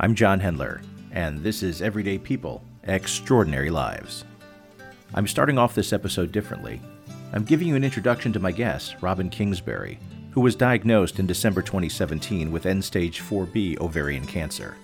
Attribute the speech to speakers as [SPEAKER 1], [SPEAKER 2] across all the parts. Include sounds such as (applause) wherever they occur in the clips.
[SPEAKER 1] I'm John Hendler, and this is Everyday People, Extraordinary Lives. I'm starting off this episode differently. I'm giving you an introduction to my guest, Robin Kingsbury, who was diagnosed in December 2017 with end stage 4B ovarian cancer.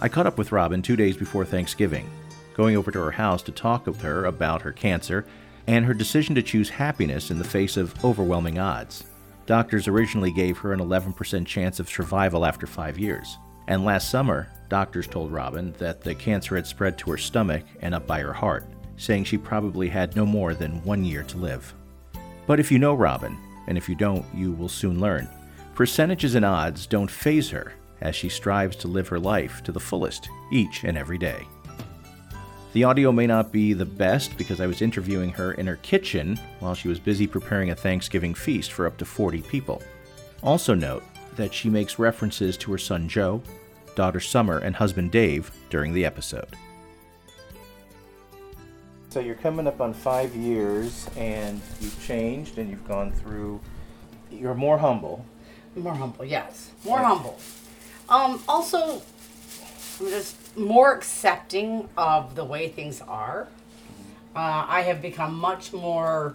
[SPEAKER 1] I caught up with Robin two days before Thanksgiving, going over to her house to talk with her about her cancer and her decision to choose happiness in the face of overwhelming odds. Doctors originally gave her an 11% chance of survival after five years. And last summer, doctors told Robin that the cancer had spread to her stomach and up by her heart, saying she probably had no more than one year to live. But if you know Robin, and if you don't, you will soon learn, percentages and odds don't phase her as she strives to live her life to the fullest each and every day. The audio may not be the best because I was interviewing her in her kitchen while she was busy preparing a Thanksgiving feast for up to 40 people. Also, note that she makes references to her son Joe, daughter Summer, and husband Dave during the episode. So, you're coming up on five years and you've changed and you've gone through, you're more humble.
[SPEAKER 2] More humble, yes. More humble. Um, also, I'm just more accepting of the way things are. Uh, I have become much more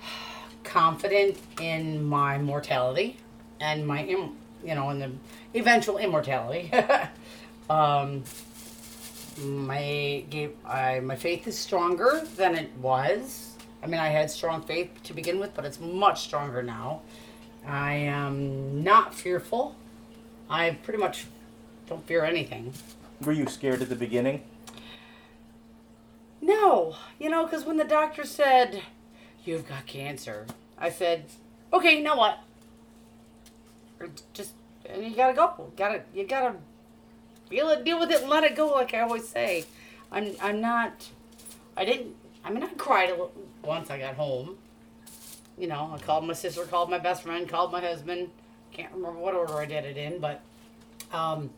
[SPEAKER 2] (sighs) confident in my mortality and my, Im- you know, in the eventual immortality. (laughs) um, my gave, I, my faith is stronger than it was. I mean, I had strong faith to begin with, but it's much stronger now. I am not fearful. I pretty much don't fear anything.
[SPEAKER 1] Were you scared at the beginning?
[SPEAKER 2] No, you know, because when the doctor said, You've got cancer, I said, Okay, you know Just, and you gotta go. Gotta, you gotta feel it, deal with it, let it go, like I always say. I'm, I'm not, I didn't, I mean, I cried a little, once I got home. You know, I called my sister, called my best friend, called my husband. Can't remember what order I did it in, but, um,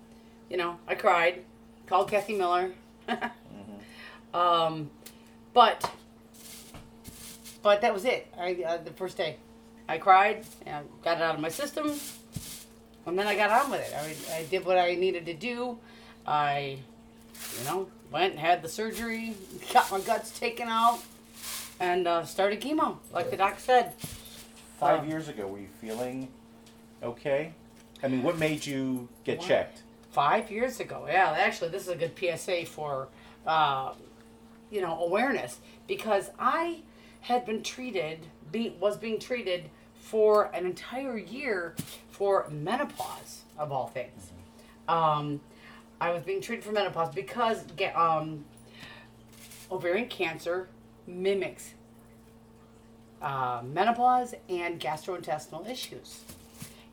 [SPEAKER 2] you know, I cried. Called Kathy Miller. (laughs) um, but, but that was it. I uh, the first day, I cried and got it out of my system, and then I got on with it. I, I did what I needed to do. I, you know, went and had the surgery, (laughs) got my guts taken out, and uh, started chemo, like the doc said.
[SPEAKER 1] Five
[SPEAKER 2] Uh,
[SPEAKER 1] years ago, were you feeling okay? I mean, what made you get
[SPEAKER 2] What?
[SPEAKER 1] checked?
[SPEAKER 2] Five years ago, yeah. Actually, this is a good PSA for, uh, you know, awareness because I had been treated, be, was being treated for an entire year for menopause of all things. Um, I was being treated for menopause because um, ovarian cancer mimics uh, menopause and gastrointestinal issues,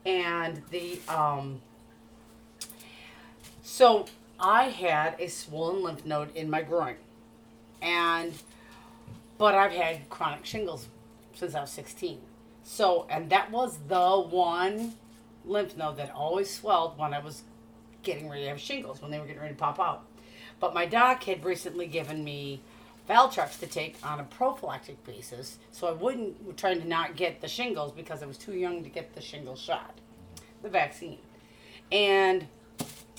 [SPEAKER 2] and the um, so I had a swollen lymph node in my groin. And but I've had chronic shingles since I was 16. So and that was the one lymph node that always swelled when I was getting ready to have shingles when they were getting ready to pop out. But my doc had recently given me Valtrex to take on a prophylactic basis, so I wouldn't trying to not get the shingles because I was too young to get the shingles shot, the vaccine. And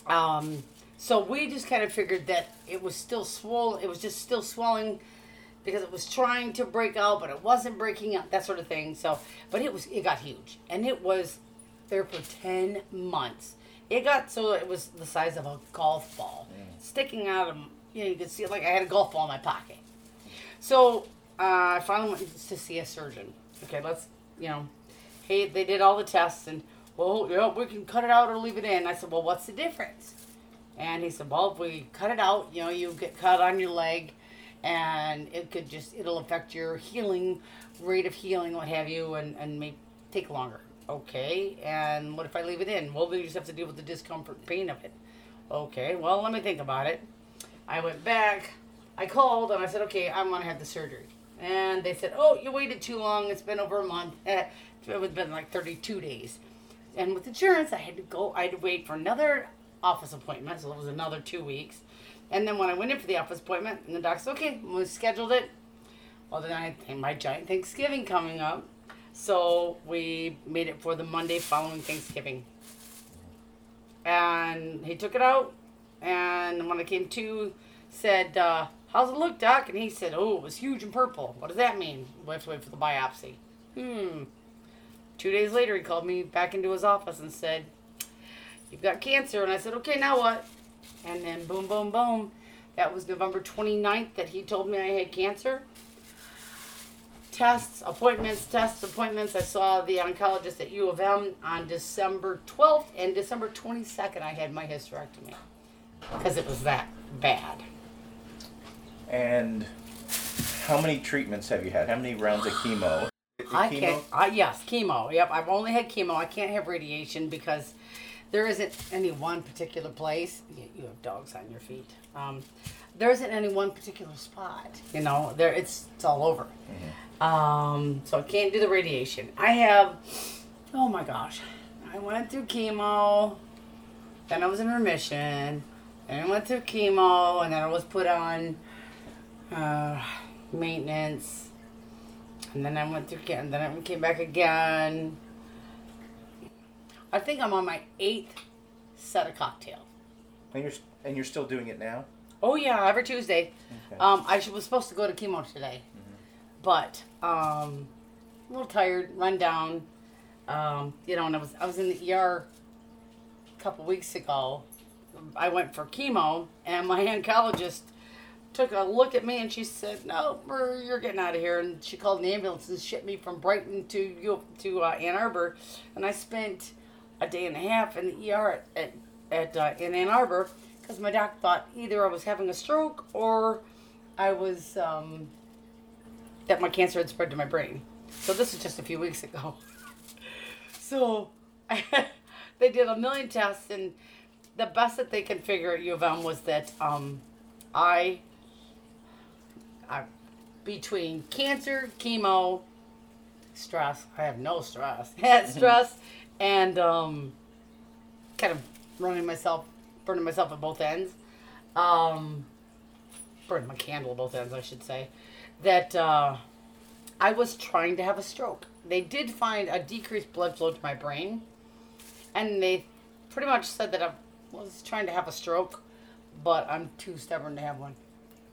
[SPEAKER 2] um, so we just kind of figured that it was still swollen. It was just still swelling because it was trying to break out, but it wasn't breaking out. That sort of thing. So, but it was it got huge, and it was there for ten months. It got so it was the size of a golf ball, sticking out of you know you could see it like I had a golf ball in my pocket. So uh, I finally went to see a surgeon. Okay, let's you know, hey, they did all the tests and well, yeah, we can cut it out or leave it in. I said, well, what's the difference? And he said, well, if we cut it out, you know, you get cut on your leg, and it could just it'll affect your healing rate of healing, what have you, and and may take longer. Okay, and what if I leave it in? Well, then you just have to deal with the discomfort and pain of it. Okay, well, let me think about it. I went back. I called and I said, okay, I want to have the surgery. And they said, oh, you waited too long. It's been over a month. (laughs) It was been like 32 days. And with insurance, I had to go. I had to wait for another office appointment, so it was another two weeks. And then when I went in for the office appointment, and the doc said, okay, we scheduled it. Well, then I had my giant Thanksgiving coming up, so we made it for the Monday following Thanksgiving. And he took it out. And when I came to, said, uh, "How's it look, doc?" And he said, "Oh, it was huge and purple. What does that mean? We have to wait for the biopsy." Hmm. Two days later, he called me back into his office and said, "You've got cancer." And I said, "Okay, now what?" And then boom, boom, boom. That was November 29th that he told me I had cancer. Tests, appointments, tests, appointments. I saw the oncologist at U of M on December 12th and December 22nd. I had my hysterectomy because it was that bad.
[SPEAKER 1] And how many treatments have you had? How many rounds of chemo? (sighs)
[SPEAKER 2] I
[SPEAKER 1] Chemo?
[SPEAKER 2] can't. Uh, yes, chemo. Yep, I've only had chemo. I can't have radiation because there isn't any one particular place. You, you have dogs on your feet. Um, there isn't any one particular spot. You know, there it's it's all over. Um, so I can't do the radiation. I have. Oh my gosh, I went through chemo. Then I was in remission. Then I went through chemo, and then I was put on uh, maintenance. And then I went through. And then I came back again. I think I'm on my eighth set of cocktails.
[SPEAKER 1] And you're and you're still doing it now?
[SPEAKER 2] Oh yeah, every Tuesday.
[SPEAKER 1] Okay.
[SPEAKER 2] Um, I was supposed to go to chemo today, but um, a little tired, run down. Um, you know, and I was I was in the ER a couple weeks ago. I went for chemo, and my (laughs) oncologist took a look at me and she said, "No, you're getting out of here." And she called an ambulance and shipped me from Brighton to to uh, Ann Arbor, and I spent a day and a half in the ER at at, at uh, in Ann Arbor because my doc thought either I was having a stroke or I was um, that my cancer had spread to my brain. So this is just a few weeks ago. (laughs) So (laughs) they did a million tests, and the best that they could figure at U of M was that um, I, I, between cancer, chemo, stress, I have no stress, had (laughs) stress, and um, kind of running myself, burning myself at both ends, um, burning my candle at both ends, I should say, that uh, I was trying to have a stroke. They did find a decreased blood flow to my brain, and they pretty much said that I was trying to have a stroke, but I'm too stubborn to have one.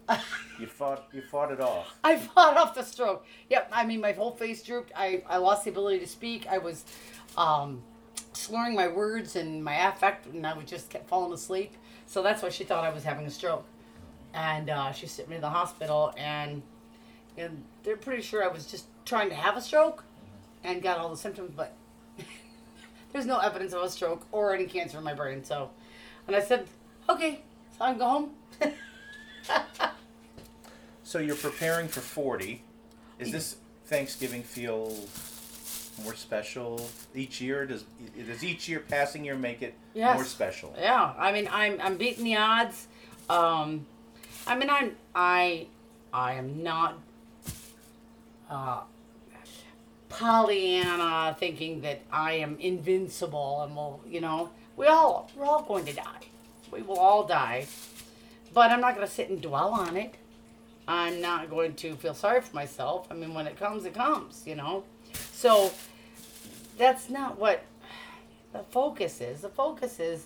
[SPEAKER 2] (laughs)
[SPEAKER 1] You fought you fought it off.
[SPEAKER 2] I fought off the stroke. Yep, I mean, my whole face drooped. I, I lost the ability to speak. I was um, slurring my words and my affect, and I would just kept falling asleep. So that's why she thought I was having a stroke. And uh, she sent me to the hospital, and, and they're pretty sure I was just trying to have a stroke and got all the symptoms, but (laughs) there's no evidence of a stroke or any cancer in my brain. So, and I said, okay, so I can go home. (laughs)
[SPEAKER 1] So you're preparing for 40. Is this Thanksgiving feel more special each year? Does does each year passing year make it
[SPEAKER 2] Yes.
[SPEAKER 1] more special?
[SPEAKER 2] Yeah, I mean, I'm I'm beating the odds. Um, I mean, I'm I I am not uh, Pollyanna thinking that I am invincible and will, you know, we all we're all going to die. We will all die, but I'm not going to sit and dwell on it. I'm not going to feel sorry for myself. I mean, when it comes, it comes, you know. So that's not what the focus is. The focus is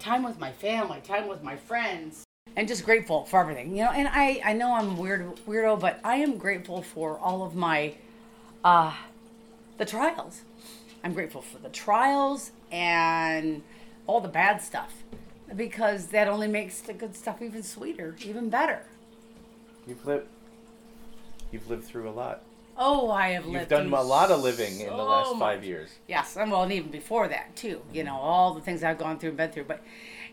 [SPEAKER 2] time with my family, time with my friends, and just grateful for everything. You know, and I I know I'm weird weirdo, but I am grateful for all of my uh the trials. I'm grateful for the trials and all the bad stuff because that only makes the good stuff even sweeter, even better.
[SPEAKER 1] You've lived you've lived through a lot.
[SPEAKER 2] Oh, I have lived.
[SPEAKER 1] You've
[SPEAKER 2] done
[SPEAKER 1] a lot of living in the
[SPEAKER 2] so
[SPEAKER 1] last
[SPEAKER 2] much.
[SPEAKER 1] five years.
[SPEAKER 2] Yes, and well, and even before that too. You mm-hmm. know, all the things I've gone through and been through. But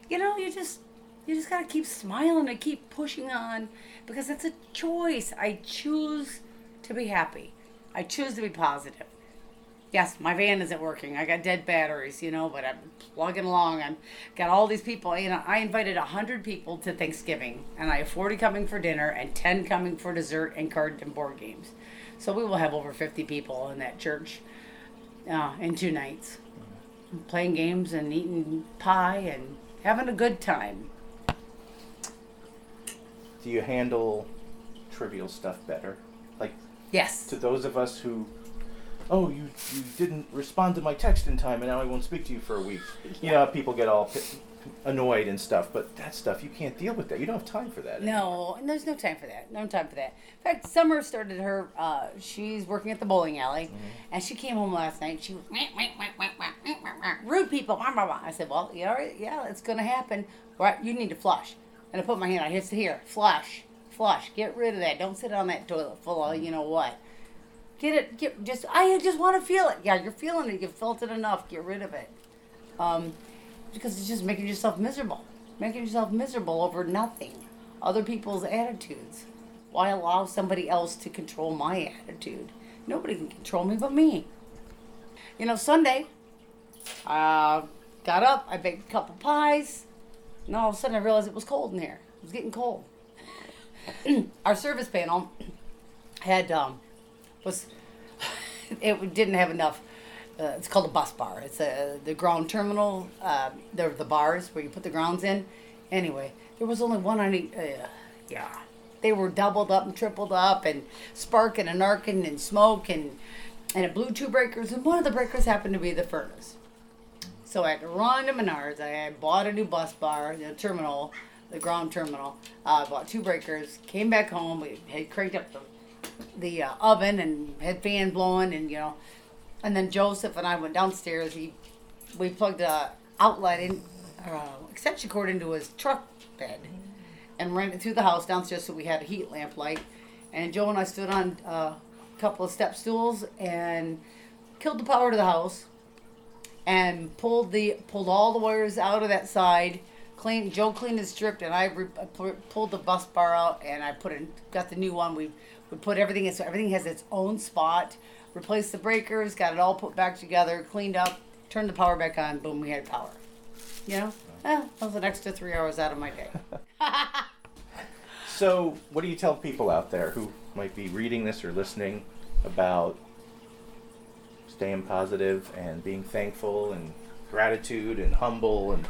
[SPEAKER 2] you know, you just you just gotta keep smiling and keep pushing on because it's a choice. I choose to be happy. I choose to be positive. Yes, my van isn't working. I got dead batteries, you know, but I'm plugging along. I'm got all these people. You know, I invited hundred people to Thanksgiving, and I have forty coming for dinner and ten coming for dessert and card and board games. So we will have over fifty people in that church uh, in two nights, playing games and eating pie and having a good time.
[SPEAKER 1] Do you handle trivial stuff better? Like
[SPEAKER 2] Yes.
[SPEAKER 1] to those of us who oh, you you didn't respond to my text in time, and now I won't speak to you for a week. You know, how people get all annoyed and stuff, but that stuff you can't deal with that. You don't have time for that.
[SPEAKER 2] No, and there's no time for that. No time for that. In fact, Summer started her. Uh, she's working at the bowling alley, and she came home last night. She was rude people. Blah, blah, blah. I said, "Well, yeah, yeah, it's gonna happen. Right? You need to flush." And I put my hand on. It's here. Flush, flush. Get rid of that. Don't sit on that toilet full of you know what. Get it. Get just. I just want to feel it. Yeah, you're feeling it. You felt it enough. Get rid of it. Um, because it's just making yourself miserable. Making yourself miserable over nothing. Other people's attitudes. Why allow somebody else to control my attitude? Nobody can control me but me. You know, Sunday, uh, got up, I baked a couple pies, and all of a sudden I realized it was cold in here. It was getting cold. (clears throat) Our service panel had, um, was, (laughs) it didn't have enough uh, it's called a bus bar. It's a the ground terminal. Uh, they're the bars where you put the grounds in. Anyway, there was only one on each. Uh, yeah, they were doubled up and tripled up and sparking and arcing and smoke and and it blew two breakers and one of the breakers happened to be the furnace. So I had to run to Menards. I bought a new bus bar, the terminal, the ground terminal. Uh, bought two breakers. Came back home. We had cranked up the the uh, oven and had fan blowing and you know and then Joseph and I went downstairs. He, we plugged a outlet in, uh, extension cord into his truck bed, and ran it through the house downstairs. So we had a heat lamp light. And Joe and I stood on uh, a couple of step stools and killed the power to the house, and pulled the pulled all the wires out of that side. Clean. Joe cleaned and stripped, and I re- pulled the bus bar out, and I put in got the new one. We we put everything in so everything has its own spot replaced the breakers, got it all put back together, cleaned up, turned the power back on, boom, we had power. You know? Eh, that was an extra three hours out of my day. (laughs)
[SPEAKER 1] So, what do you tell people out there who might be reading this or listening about staying positive and being thankful and gratitude and humble and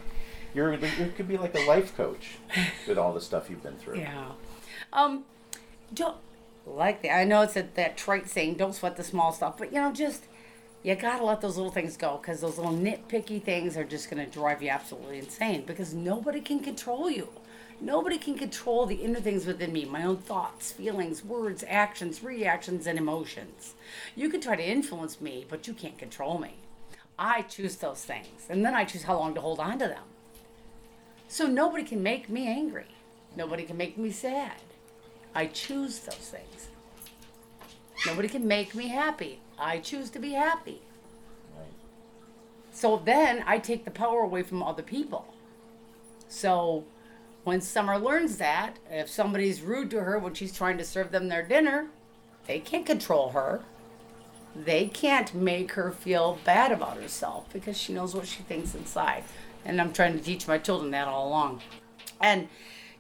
[SPEAKER 1] you're you could be like a life coach with all the stuff you've been through.
[SPEAKER 2] yeah. Um, don't like that. I know it's a, that trite saying, don't sweat the small stuff, but you know, just you gotta let those little things go because those little nitpicky things are just gonna drive you absolutely insane because nobody can control you. Nobody can control the inner things within me, my own thoughts, feelings, words, actions, reactions, and emotions. You can try to influence me, but you can't control me. I choose those things, and then I choose how long to hold on to them. So nobody can make me angry. Nobody can make me sad. I choose those things. Nobody can make me happy. I choose to be happy.
[SPEAKER 1] Right.
[SPEAKER 2] So then I take the power away from other people. So when Summer learns that, if somebody's rude to her when she's trying to serve them their dinner, they can't control her. They can't make her feel bad about herself because she knows what she thinks inside. And I'm trying to teach my children that all along. And, you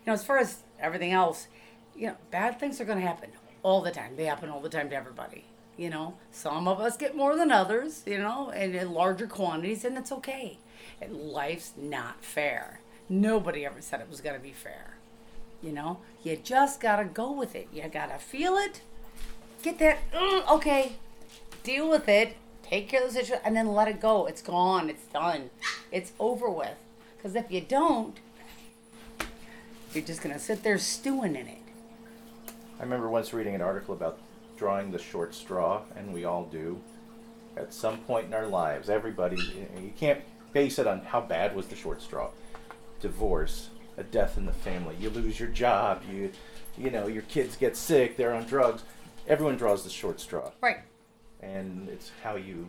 [SPEAKER 2] know, as far as everything else, you know, bad things are going to happen all the time. They happen all the time to everybody. You know, some of us get more than others, you know, and in larger quantities, and it's okay. And life's not fair. Nobody ever said it was going to be fair. You know, you just got to go with it. You got to feel it, get that, "Mm, okay, deal with it, take care of the situation, and then let it go. It's gone, it's done, it's over with. Because if you don't, you're just going to sit there stewing in it.
[SPEAKER 1] I remember once reading an article about drawing the short straw, and we all do. At some point in our lives, everybody, you can't base it on how bad was the short straw. Divorce, a death in the family, you lose your job, you, you know, your kids get sick, they're on drugs. Everyone draws the short straw,
[SPEAKER 2] Right.
[SPEAKER 1] and it's how you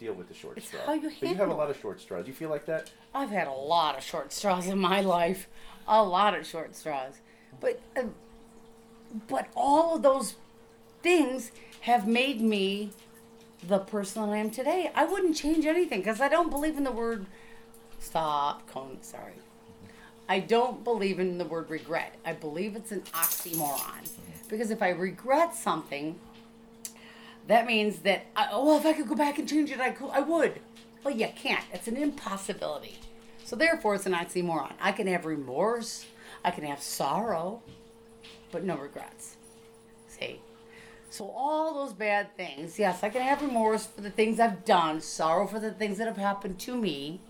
[SPEAKER 1] deal with the short
[SPEAKER 2] It's
[SPEAKER 1] straw.
[SPEAKER 2] how you
[SPEAKER 1] but you have a lot of short straws. Do You feel like that?
[SPEAKER 2] I've had a lot of short straws in my (laughs) life, a lot of short straws, but uh, but all of those things have made me the person I am today. I wouldn't change anything because I don't believe in the word stop. Cone, sorry. I don't believe in the word regret. I believe it's an oxymoron because if I regret something, that means that I, oh, well, if I could go back and change it, I could, I would. Well, you can't. It's an impossibility. So therefore, it's an oxymoron. I can have remorse, I can have sorrow, but no regrets. See, So all those bad things, yes, I can have remorse for the things I've done, sorrow for the things that have happened to me.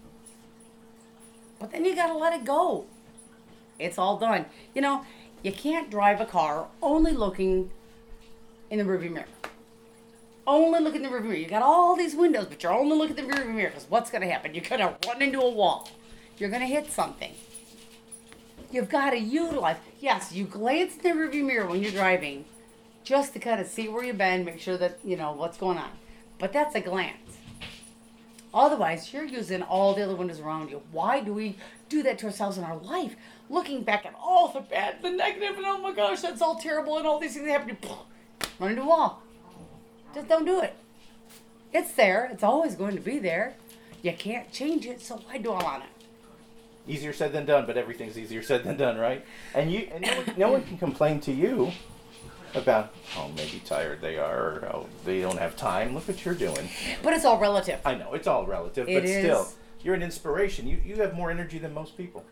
[SPEAKER 2] But then you gotta let it go. It's all done. You know, you can't drive a car only looking in the rearview mirror. Only look in the rearview mirror. You got all these windows, but you're only looking in the rearview mirror because what's gonna happen? You're gonna run into a wall. You're gonna hit something. You've got to utilize. Yes, you glance in the rearview mirror when you're driving, just to kind of see where you've been, make sure that you know what's going on. But that's a glance. Otherwise, you're using all the other windows around you. Why do we do that to ourselves in our life? Looking back at all the bad, the negative, and oh my gosh, that's all terrible, and all these things that happen run into a wall. Just don't do it. It's there. It's always going to be there. You can't change it, so why dwell on it?
[SPEAKER 1] Easier said than done, but everything's easier said than done, right? And you, and no one, no one can complain to you about oh maybe tired they are or oh they don't have time. Look what you're doing.
[SPEAKER 2] But it's all relative.
[SPEAKER 1] I know it's all relative,
[SPEAKER 2] It
[SPEAKER 1] but still, you're an inspiration. You you have more energy than most people,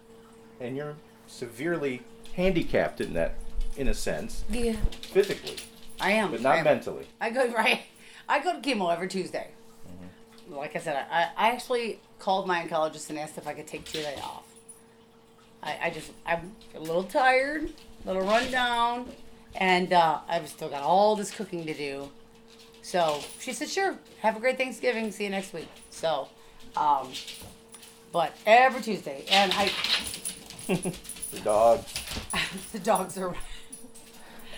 [SPEAKER 1] and you're severely handicapped in that, in a sense,
[SPEAKER 2] Yeah,
[SPEAKER 1] physically,
[SPEAKER 2] I am.
[SPEAKER 1] but
[SPEAKER 2] I
[SPEAKER 1] not
[SPEAKER 2] am.
[SPEAKER 1] mentally.
[SPEAKER 2] I go (laughs) right. I go to chemo every Tuesday. Like I said, I, I actually called my oncologist and asked if I could take Tuesday off. I, I just I'm a little tired, a little run down, and uh, I've still got all this cooking to do. So she said, "Sure, have a great Thanksgiving. See you next week." So, um, but every Tuesday, and I
[SPEAKER 1] The dogs. (laughs)
[SPEAKER 2] the dogs are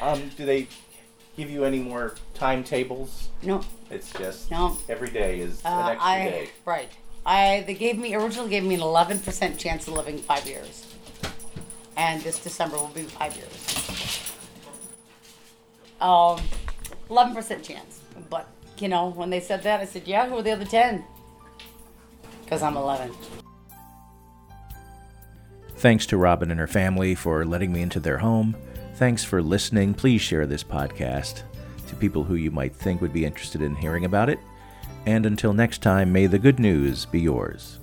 [SPEAKER 1] Um, do they give you any more timetables?
[SPEAKER 2] no
[SPEAKER 1] It's just
[SPEAKER 2] No.
[SPEAKER 1] every day is an
[SPEAKER 2] Uh,
[SPEAKER 1] extra
[SPEAKER 2] I
[SPEAKER 1] day.
[SPEAKER 2] right. I they gave me originally gave me an eleven percent chance of living five years, and this December will be five years. Um, eleven percent chance. But you know, when they said that, I said, "Yeah, who are the other ten? Because I'm eleven.
[SPEAKER 1] Thanks to Robin and her family for letting me into their home. Thanks for listening. Please share this podcast to people who you might think would be interested in hearing about it. And until next time, may the good news be yours.